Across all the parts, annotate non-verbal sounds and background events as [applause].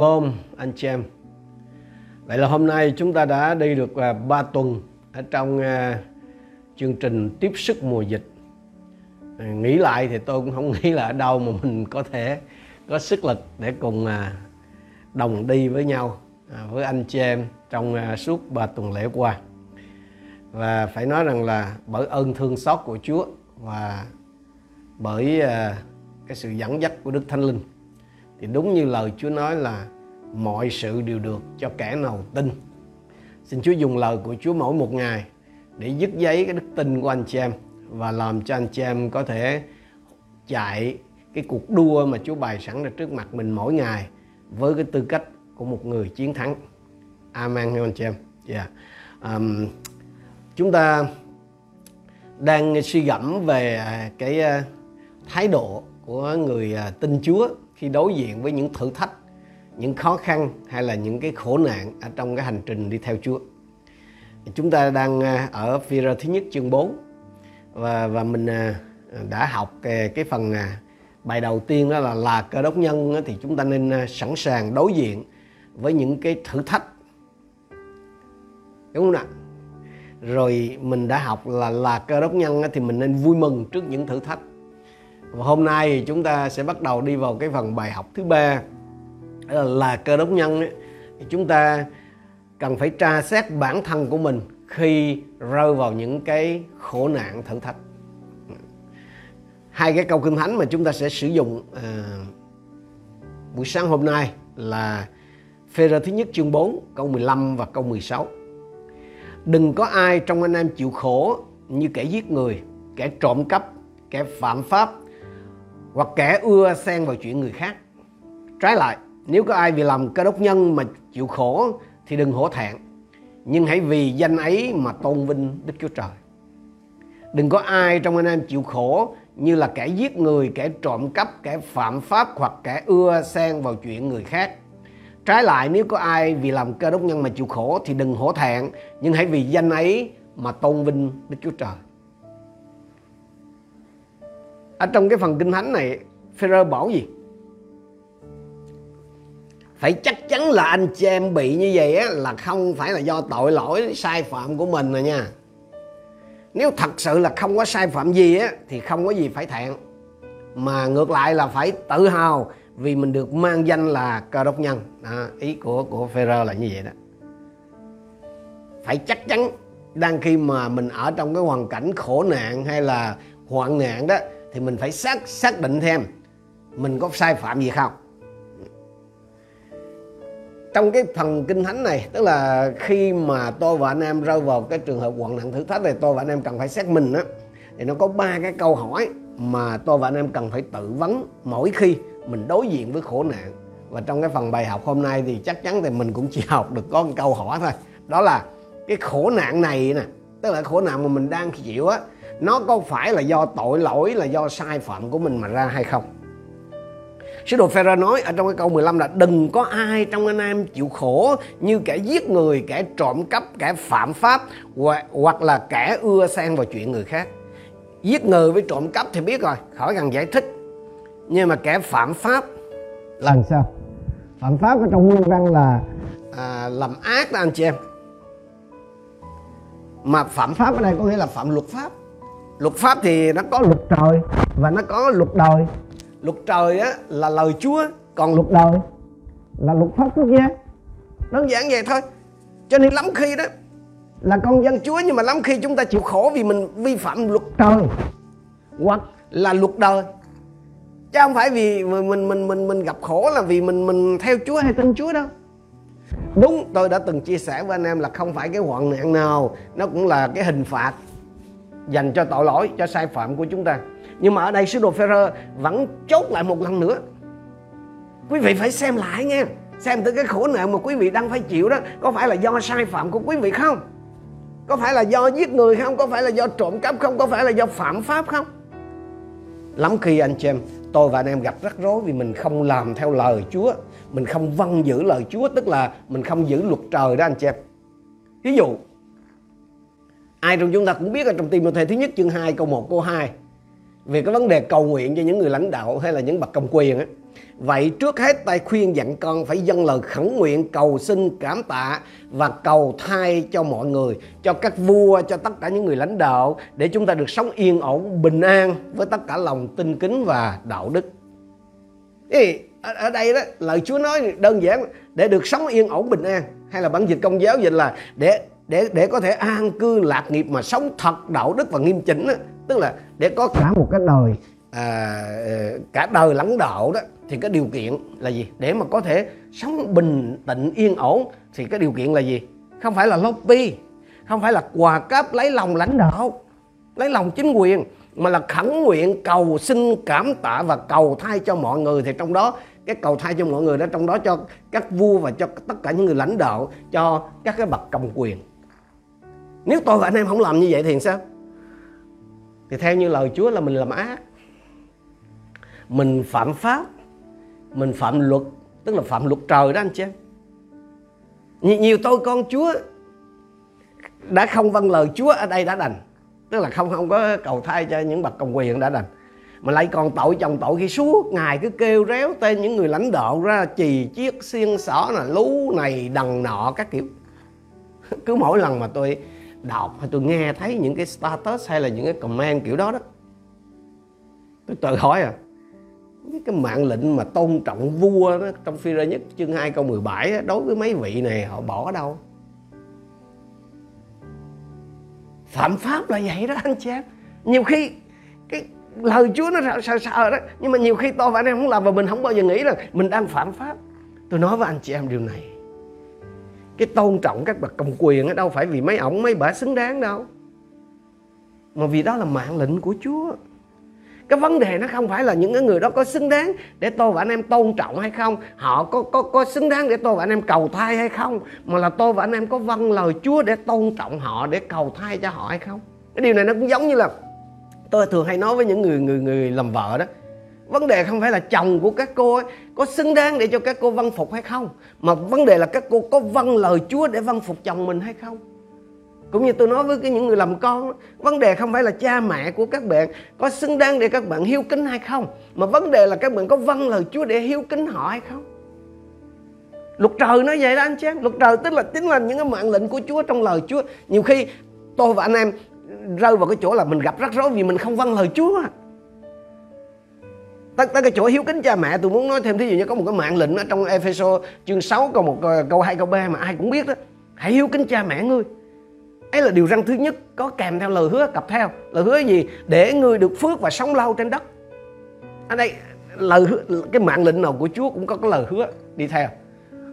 Ôm anh chị em. Vậy là hôm nay chúng ta đã đi được à, 3 tuần ở trong à, chương trình tiếp sức mùa dịch. À, nghĩ lại thì tôi cũng không [laughs] nghĩ là ở đâu mà mình có thể có sức lực để cùng đồng đi với nhau với anh chị em trong suốt 3 tuần lễ qua. Và phải nói rằng là bởi ơn thương xót của Chúa và bởi cái sự dẫn dắt của Đức Thánh Linh thì đúng như lời Chúa nói là mọi sự đều được cho kẻ nào tin. Xin Chúa dùng lời của Chúa mỗi một ngày để dứt giấy cái đức tin của anh chị em và làm cho anh chị em có thể chạy cái cuộc đua mà Chúa bày sẵn ra trước mặt mình mỗi ngày với cái tư cách của một người chiến thắng. Amen anh chị em. Dạ. Yeah. Um, chúng ta đang suy gẫm về cái ờ, thái độ của người ờ, tin Chúa khi đối diện với những thử thách, những khó khăn hay là những cái khổ nạn ở trong cái hành trình đi theo Chúa. Chúng ta đang à, ở phi thứ nhất chương 4 và và mình à, đã học cái, cái phần à, bài đầu tiên đó là là cơ đốc nhân thì chúng ta nên sẵn sàng đối diện với những cái thử thách. Đúng không nào? Rồi mình đã học là là cơ đốc nhân thì mình nên vui mừng trước những thử thách và hôm nay thì chúng ta sẽ bắt đầu đi vào cái phần bài học thứ ba. Là cơ đốc nhân ấy. thì chúng ta cần phải tra xét bản thân của mình khi rơi vào những cái khổ nạn thử thách. Hai cái câu kinh thánh mà chúng ta sẽ sử dụng à, buổi sáng hôm nay là phê thứ nhất chương 4 câu 15 và câu 16 Đừng có ai trong anh em chịu khổ như kẻ giết người, kẻ trộm cắp, kẻ phạm pháp, hoặc kẻ ưa xen vào chuyện người khác. Trái lại, nếu có ai vì làm cơ đốc nhân mà chịu khổ thì đừng hổ thẹn, nhưng hãy vì danh ấy mà tôn vinh Đức Chúa Trời. Đừng có ai trong anh em chịu khổ như là kẻ giết người, kẻ trộm cắp, kẻ phạm pháp hoặc kẻ ưa xen vào chuyện người khác. Trái lại nếu có ai vì làm cơ đốc nhân mà chịu khổ thì đừng hổ thẹn, nhưng hãy vì danh ấy mà tôn vinh Đức Chúa Trời ở trong cái phần kinh thánh này Phêrô bảo gì? Phải chắc chắn là anh chị em bị như vậy á, là không phải là do tội lỗi sai phạm của mình rồi nha. Nếu thật sự là không có sai phạm gì á thì không có gì phải thẹn. Mà ngược lại là phải tự hào vì mình được mang danh là cơ đốc nhân. Đó, ý của của Phêrô là như vậy đó. Phải chắc chắn đang khi mà mình ở trong cái hoàn cảnh khổ nạn hay là hoạn nạn đó thì mình phải xác xác định thêm mình có sai phạm gì không. Trong cái phần kinh thánh này, tức là khi mà tôi và anh em rơi vào cái trường hợp hoạn nạn thử thách này, tôi và anh em cần phải xác minh á, thì nó có ba cái câu hỏi mà tôi và anh em cần phải tự vấn mỗi khi mình đối diện với khổ nạn. Và trong cái phần bài học hôm nay thì chắc chắn thì mình cũng chỉ học được có một câu hỏi thôi. Đó là cái khổ nạn này nè, tức là khổ nạn mà mình đang chịu á nó có phải là do tội lỗi là do sai phạm của mình mà ra hay không Sứ đồ Phêrô nói ở trong cái câu 15 là đừng có ai trong anh em chịu khổ như kẻ giết người, kẻ trộm cắp, kẻ phạm pháp hoặc là kẻ ưa xen vào chuyện người khác. Giết người với trộm cắp thì biết rồi, khỏi cần giải thích. Nhưng mà kẻ phạm pháp là làm sao? Phạm pháp ở trong nguyên văn là à, làm ác đó anh chị em. Mà phạm pháp ở đây có nghĩa là phạm luật pháp luật pháp thì nó có luật trời và nó có luật đời. Luật trời á là lời chúa còn luật đời là luật pháp quốc gia. Đơn giản vậy thôi. Cho nên lắm khi đó là con dân chúa nhưng mà lắm khi chúng ta chịu khổ vì mình vi phạm luật trời hoặc là luật đời. Chứ không phải vì mình mình mình mình, mình gặp khổ là vì mình mình theo chúa hay tin chúa đâu. Đúng tôi đã từng chia sẻ với anh em là không phải cái hoạn nạn nào nó cũng là cái hình phạt dành cho tội lỗi, cho sai phạm của chúng ta. Nhưng mà ở đây sứ đồ Phêrô vẫn chốt lại một lần nữa. Quý vị phải xem lại nghe. Xem từ cái khổ nạn mà quý vị đang phải chịu đó. Có phải là do sai phạm của quý vị không? Có phải là do giết người không? Có phải là do trộm cắp không? Có phải là do phạm pháp không? Lắm khi anh chị em, tôi và anh em gặp rắc rối vì mình không làm theo lời Chúa. Mình không vâng giữ lời Chúa, tức là mình không giữ luật trời đó anh chị em. Ví dụ ai trong chúng ta cũng biết ở trong tim Timothy thứ nhất chương 2 câu 1 câu 2 về cái vấn đề cầu nguyện cho những người lãnh đạo hay là những bậc công quyền á Vậy trước hết tay khuyên dặn con phải dâng lời khẩn nguyện cầu xin cảm tạ và cầu thai cho mọi người, cho các vua, cho tất cả những người lãnh đạo để chúng ta được sống yên ổn, bình an với tất cả lòng tin kính và đạo đức. Ý, ở, ở đây đó lời Chúa nói đơn giản để được sống yên ổn bình an hay là bản dịch công giáo dịch là để để để có thể an cư lạc nghiệp mà sống thật đạo đức và nghiêm chỉnh đó. tức là để có cả một cái đời à, ờ, cả đời lãnh đạo đó thì cái điều kiện là gì? Để mà có thể sống bình tĩnh yên ổn thì cái điều kiện là gì? Không phải là lobby không phải là quà cấp lấy lòng lãnh đạo lấy lòng chính quyền mà là khẩn nguyện cầu xin cảm tạ và cầu thay cho mọi người. Thì trong đó cái cầu thay cho mọi người đó trong đó cho các vua và cho tất cả những người lãnh đạo cho các cái bậc cầm quyền nếu tôi và anh em không làm như vậy thì sao? Thì theo như lời Chúa là mình làm ác. Mình phạm pháp mình phạm luật tức là phạm luật trời đó anh chị em. Nhiều, nhiều tôi con Chúa đã không vâng lời Chúa ở đây đã đành. Tức là không không có cầu thay cho những bậc công quyền đã đành. Mà lại còn tội chồng tội khi suốt ngày cứ kêu réo tên những người lãnh đạo ra chì chiếc xiên xỏ là lú này đằng nọ các kiểu. [laughs] Cứ mỗi lần mà tôi đọc hay tôi nghe thấy những cái status hay là những cái comment kiểu đó đó. Tôi tự hỏi à cái mạng lệnh mà tôn trọng vua đó, trong phi rơ nhất chương 2 câu 17 đó, đối với mấy vị này họ bỏ ở đâu? Phạm pháp là vậy đó anh chị em. Nhiều khi cái lời Chúa nó sợ sợ đó nhưng mà nhiều khi tôi và anh em không làm và mình không bao giờ nghĩ là mình đang phạm pháp. Tôi nói với anh chị em điều này cái tôn trọng các bậc cầm quyền ở đâu phải vì mấy ổng, mấy bà xứng đáng đâu. Mà vì đó là mạng lệnh của Chúa. Cái vấn đề nó không phải là những cái người đó có xứng đáng để tôi và anh em tôn trọng hay không. Họ có có có xứng đáng để tôi và anh em cầu thai hay không. Mà là tôi và anh em có vâng lời Chúa để tôn trọng họ, để cầu thai cho họ hay không. Cái điều này nó cũng giống như là tôi thường hay nói với những người người người làm vợ đó vấn đề không phải là chồng của các cô ấy có xứng đáng để cho các cô vâng phục hay không, mà vấn đề là các cô có vâng lời Chúa để vâng phục chồng mình hay không. Cũng như tôi nói với cái những người làm con, vấn đề không phải là cha mẹ của các bạn có xứng đáng để các bạn hiếu kính hay không, mà vấn đề là các bạn có vâng lời Chúa để hiếu kính họ hay không. Luật trời nói vậy đó anh chị em. Luật trời tức là, chính là những cái mạng lệnh của Chúa trong lời Chúa. Nhiều khi tôi và anh em rơi vào cái chỗ là mình gặp rắc rối vì mình không vâng lời Chúa tới, tới cái chỗ hiếu kính cha mẹ tôi muốn nói thêm thí dụ như có một cái mạng lệnh ở trong Epheso chương 6 câu một câu 2 câu 3 mà ai cũng biết đó. Hãy hiếu kính cha mẹ ngươi. Ấy là điều răn thứ nhất có kèm theo lời hứa cặp theo. Lời hứa gì? Để ngươi được phước và sống lâu trên đất. Ở đây lời hứa, cái mạng lệnh nào của Chúa cũng có cái lời hứa đi theo.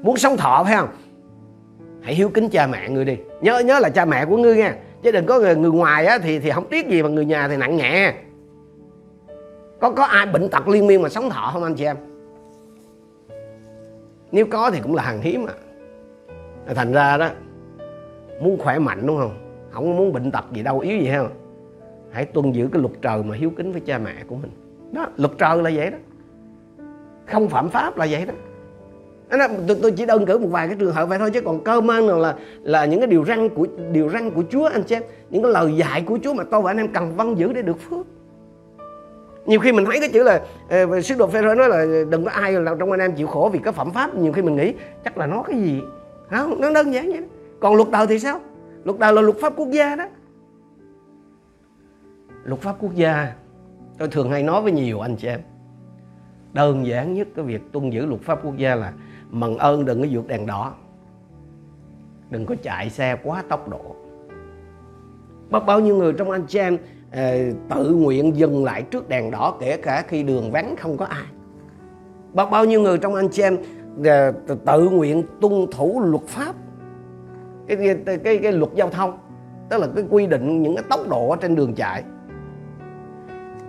Muốn sống thọ phải không? Hãy hiếu kính cha mẹ ngươi đi. Nhớ nhớ là cha mẹ của ngươi nha. Chứ đừng có người, người ngoài á, thì thì không tiếc gì mà người nhà thì nặng nhẹ có có ai bệnh tật liên miên mà sống thọ không anh chị em? Nếu có thì cũng là hàng hiếm à thành ra đó muốn khỏe mạnh đúng không? Không muốn bệnh tật gì đâu yếu gì ha? hãy tuân giữ cái luật trời mà hiếu kính với cha mẹ của mình. Đó luật trời là vậy đó. Không phạm pháp là vậy đó. Đó, tôi, tôi chỉ đơn cử một vài cái trường hợp vậy thôi chứ còn cơ man nào là là những cái điều răn của điều răn của Chúa anh chị em. Những cái lời dạy của Chúa mà tôi và anh em cần vâng giữ để được phước nhiều khi mình thấy cái chữ là uh, sứ đồ Phêrô nói là đừng có ai là trong anh em chịu khổ vì cái phẩm pháp. Nhiều khi mình nghĩ chắc là nó cái gì? Không nó đơn giản vậy. Đó. còn luật đời thì sao? Luật đời là luật pháp quốc gia đó. Luật pháp quốc gia tôi thường hay nói với nhiều anh chị em đơn giản nhất cái việc tuân giữ luật pháp quốc gia là mần ơn đừng có vượt đèn đỏ. Đừng có chạy xe quá tốc độ. Bao bao nhiêu người trong anh chị em Ờ, tự nguyện dừng lại trước đèn đỏ kể cả khi đường vắng không có ai. Bao bao nhiêu người trong anh chị em ờ, tự nguyện tuân thủ luật pháp. Cái cái, cái cái luật giao thông tức là cái quy định những cái tốc độ ở trên đường chạy.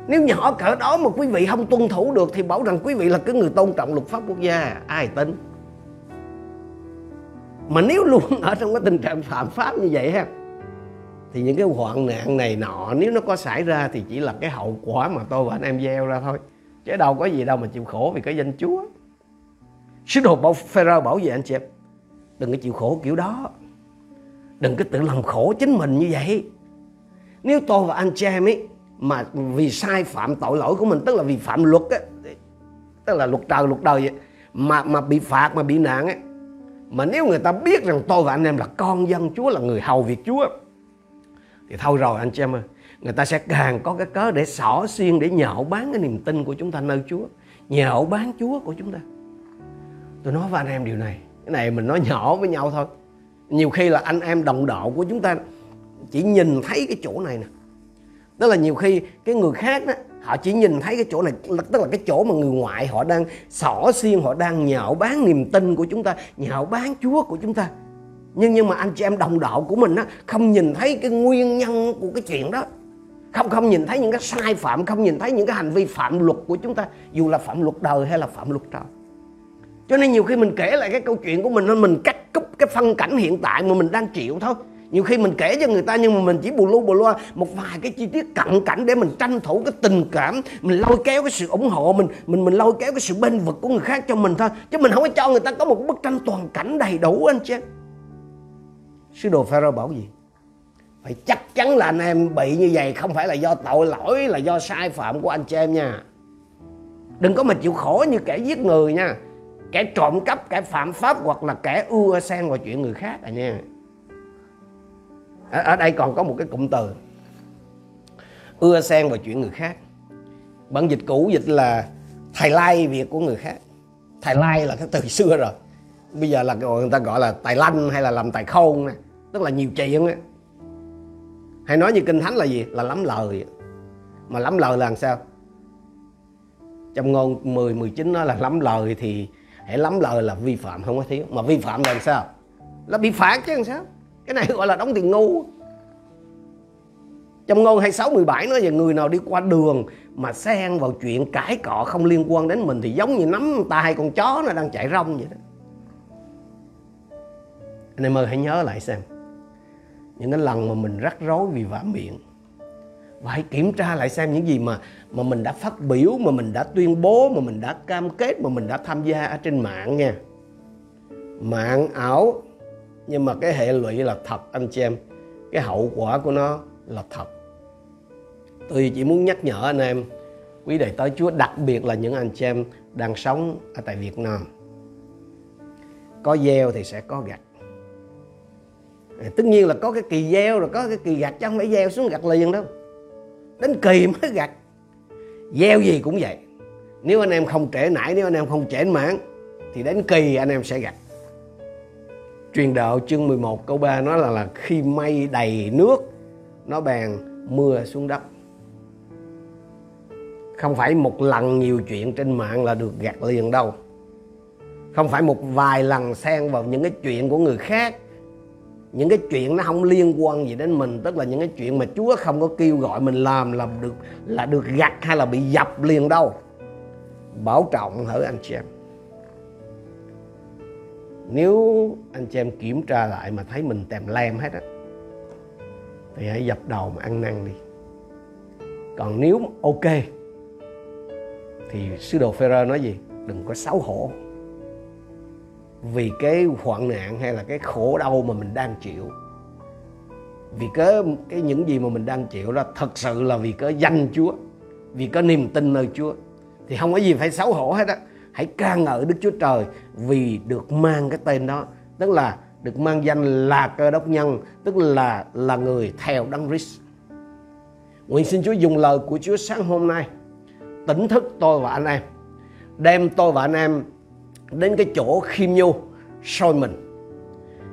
Nếu nhỏ cỡ đó mà quý vị không tuân thủ được thì bảo rằng quý vị là cái người tôn trọng luật pháp quốc gia ai tin mà nếu luôn ở trong cái tình trạng phạm pháp như vậy ha thì những cái hoạn nạn này nọ, nếu nó có xảy ra thì chỉ là cái hậu quả mà tôi và anh em gieo ra thôi. Chứ đâu có gì đâu mà chịu khổ vì cái danh Chúa. Sứ đồ bảo, Phêrô bảo vệ anh chị em, đừng có chịu khổ kiểu đó. Đừng có tự làm khổ chính mình như vậy. Nếu tôi và anh chị em ấy mà vì sai phạm tội lỗi của mình, tức là vì phạm luật á, tức là luật trời, luật đời vậy, mà mà bị phạt, mà bị nạn ấy, mà nếu người ta biết rằng tôi và anh em là con dân Chúa, là người hầu việc Chúa thì thôi rồi anh chị em ơi, người ta sẽ càng có cái cớ để xỏ xiên để nhạo bán cái niềm tin của chúng ta nơi Chúa, nhạo bán Chúa của chúng ta. Tôi nói với anh em điều này, cái này mình nói nhỏ với nhau thôi. Nhiều khi là anh em đồng đội của chúng ta chỉ nhìn thấy cái chỗ này nè. Tức là nhiều khi cái người khác đó, họ chỉ nhìn thấy cái chỗ này, tức là cái chỗ mà người ngoại họ đang xỏ xiên, họ đang nhạo bán niềm tin của chúng ta, nhạo bán chúa của chúng ta nhưng nhưng mà anh chị em đồng đạo của mình á, không nhìn thấy cái nguyên nhân của cái chuyện đó. Không không nhìn thấy những cái sai phạm, không nhìn thấy những cái hành vi phạm luật của chúng ta, dù là phạm luật đời hay là phạm luật trời cho nên nhiều khi mình kể lại cái câu chuyện của mình nên mình cắt cúp cái phân cảnh hiện tại mà mình đang chịu thôi. Nhiều khi mình kể cho người ta nhưng mà mình chỉ bù lu bù loa một vài cái chi tiết cận cảnh để mình tranh thủ cái tình cảm, mình lôi kéo cái sự ủng hộ mình mình mình lôi kéo cái sự bên vực của người khác cho mình thôi. Chứ mình không có cho người ta có một bức tranh toàn cảnh đầy đủ, anh chị sứ đồ pharaoh bảo gì? Phải chắc chắn là anh em bị như vậy không phải là do tội lỗi là do sai phạm của anh chị em nha. Đừng có mà chịu khổ như kẻ giết người nha. Kẻ trộm cắp kẻ phạm pháp hoặc là kẻ ưa xen vào chuyện người khác à nha. Ở, ở đây còn có một cái cụm từ. Ưa xen vào chuyện người khác. Bản dịch cũ dịch là thầy lai việc của người khác. Thầy lai là cái từ xưa rồi. Bây giờ là người ta gọi là tài lanh hay là làm tài khôn nè tức là nhiều chuyện á. Hay nói như kinh thánh là gì? Là lắm lời. Mà lắm lời là làm sao? Trong ngôn 10 19 nó là lắm lời thì hãy lắm lời là vi phạm, không có thiếu. Mà vi phạm là làm sao? Là bị phạt chứ làm sao? Cái này [laughs] gọi là đóng tiền ngu. Trong ngôn 26 17 nói về người nào đi qua đường mà xen vào chuyện cãi cọ không liên quan đến mình thì giống như nắm tay con chó nó đang chạy rong vậy đó. Anh em ơi, hãy nhớ lại xem những cái lần mà mình rắc rối vì vả miệng. Và hãy kiểm tra lại xem những gì mà mà mình đã phát biểu, mà mình đã tuyên bố, mà mình đã cam kết, mà mình đã tham gia ở trên mạng nha. Mạng ảo, nhưng mà cái hệ lụy là thật, anh chị em. Cái hậu quả của nó là thật. Tôi chỉ muốn nhắc nhở anh em, quý đầy tới Chúa, đặc biệt là những anh chị em đang sống ở tại Việt Nam. Có gieo thì sẽ có gặt tất nhiên là có cái kỳ gieo rồi, có cái kỳ gặt chứ không phải gieo xuống gặt liền đâu. Đến kỳ mới gặt. Gieo gì cũng vậy. Nếu anh em không trễ nải, nếu anh em không trễ mãn, thì đến kỳ anh em sẽ gặt. Truyền đạo chương 11 câu 3 nói là là khi mây đầy nước, nó bèn mưa xuống đất. Không phải một lần nhiều chuyện trên mạng là được gặt liền đâu. Không phải một vài lần xen vào những cái chuyện của người khác những cái chuyện nó không liên quan gì đến mình, tức là những cái chuyện mà Chúa không có kêu gọi mình làm là được là được gặt hay là bị dập liền đâu. Bảo trọng hỡi anh chị em. Nếu anh chị em kiểm tra lại mà thấy mình tèm lem hết á, thì hãy dập đầu mà ăn năn đi. Còn nếu ok, thì sứ đồ Phêrô nói gì? Đừng có xấu hổ vì cái hoạn nạn hay là cái khổ đau mà mình đang chịu. Vì cái cái những gì mà mình đang chịu đó, thật sự là vì có danh Chúa, vì có niềm tin nơi Chúa. Thì không có gì phải xấu hổ hết á. Hãy ca ngợi Đức Chúa Trời vì được mang cái tên đó. Tức là được mang danh là cơ đốc nhân, tức là là người theo đấng Christ. Nguyện xin Chúa dùng lời của Chúa sáng hôm nay. Tỉnh thức tôi và anh em. Đem tôi và anh em đến cái chỗ khiêm nhu soi mình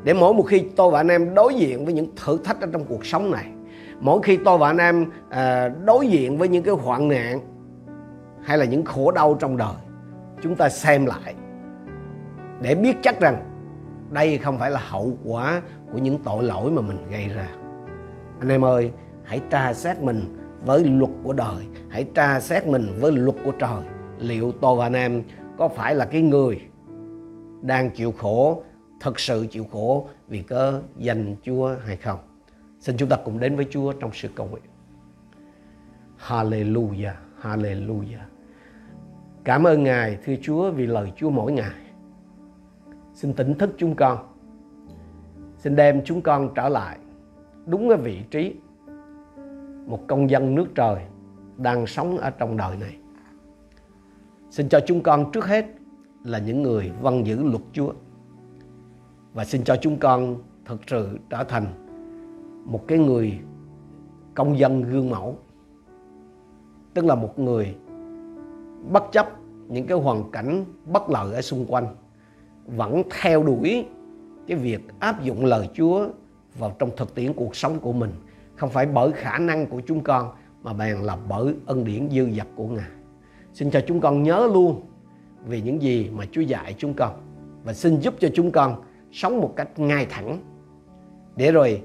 để mỗi một khi tôi và anh em đối diện với những thử thách ở trong cuộc sống này mỗi khi tôi và anh em à, đối diện với những cái hoạn nạn hay là những khổ đau trong đời chúng ta xem lại để biết chắc rằng đây không phải là hậu quả của những tội lỗi mà mình gây ra. Anh em ơi hãy tra xét mình với luật của đời hãy tra xét mình với luật của trời. Liệu tôi và anh em có phải là cái người đang chịu khổ, thật sự chịu khổ vì cớ danh Chúa hay không? Xin chúng ta cùng đến với Chúa trong sự cầu nguyện. Hallelujah Hallelujah. Cảm ơn Ngài, thưa Chúa, vì lời Chúa mỗi ngày. Xin tỉnh thức chúng con. Xin đem chúng con trở lại đúng cái vị trí một công dân nước trời đang sống ở trong đời này xin cho chúng con trước hết là những người vâng giữ luật Chúa. Và xin cho chúng con thực sự trở thành một cái người công dân gương mẫu. Tức là một người bất chấp những cái hoàn cảnh bất lợi ở xung quanh, vẫn theo đuổi cái việc áp dụng lời Chúa vào trong thực tiễn cuộc sống của mình. Không phải bởi khả năng của chúng con, mà bèn là bởi ân điển dư dật của Ngài. Xin cho chúng con nhớ luôn về những gì mà Chúa dạy chúng con. Và xin giúp cho chúng con sống một cách ngay thẳng. Để rồi,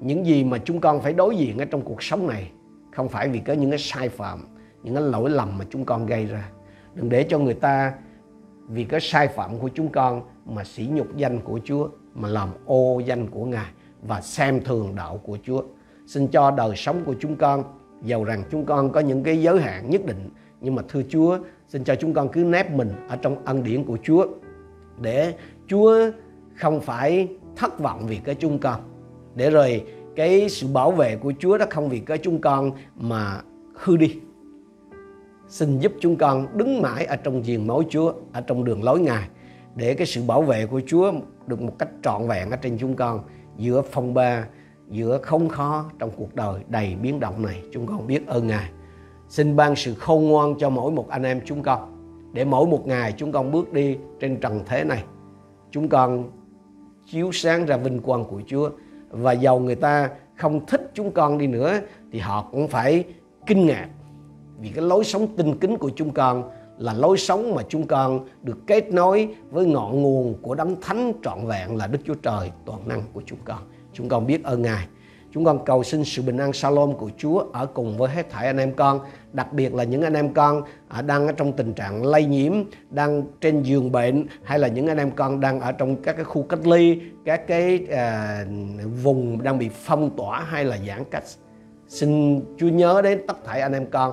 những gì mà chúng con phải đối diện ở trong cuộc sống này không phải vì có những cái sai phạm, những cái lỗi lầm mà chúng con gây ra. Đừng để cho người ta vì cái sai phạm của chúng con mà sỉ nhục danh của Chúa, mà làm ô danh của Ngài và xem thường đạo của Chúa. Xin cho đời sống của chúng con, dầu rằng chúng con có những cái giới hạn nhất định nhưng mà thưa Chúa, xin cho chúng con cứ nép mình ở trong ân điển của Chúa để Chúa không phải thất vọng vì cái chúng con. Để rồi cái sự bảo vệ của Chúa đó không vì cái chúng con mà hư đi. Xin giúp chúng con đứng mãi ở trong giềng máu Chúa, ở trong đường lối Ngài, để cái sự bảo vệ của Chúa được một cách trọn vẹn ở trên chúng con, giữa phong ba, giữa không khó trong cuộc đời đầy biến động này. Chúng con biết ơn Ngài xin ban sự khôn ngoan cho mỗi một anh em chúng con, để mỗi một ngày chúng con bước đi trên trần thế này chúng con chiếu sáng ra vinh quang của Chúa, và dầu người ta không thích chúng con đi nữa, thì họ cũng phải kinh ngạc vì cái lối sống tinh kính của chúng con là lối sống mà chúng con được kết nối với ngọn nguồn của đấng thánh trọn vẹn là Đức Chúa Trời toàn năng của chúng con. Chúng con biết ơn Ngài. Chúng con cầu xin sự bình an salom của Chúa ở cùng với hết thảy anh em con, đặc biệt là những anh em con à, đang ở trong tình trạng lây nhiễm, đang trên giường bệnh hay là những anh em con đang ở trong các cái khu cách ly, các cái à, vùng đang bị phong tỏa hay là giãn cách. Xin Chúa nhớ đến tất thảy anh em con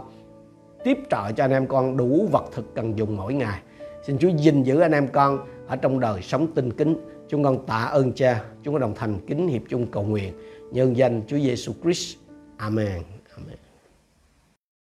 tiếp trợ cho anh em con đủ vật thực cần dùng mỗi ngày. Xin Chúa gìn giữ anh em con ở trong đời sống tinh kính. Chúng con tạ ơn Cha, chúng con đồng thành kính hiệp chung cầu nguyện nhân danh Chúa Giêsu Christ. Amen.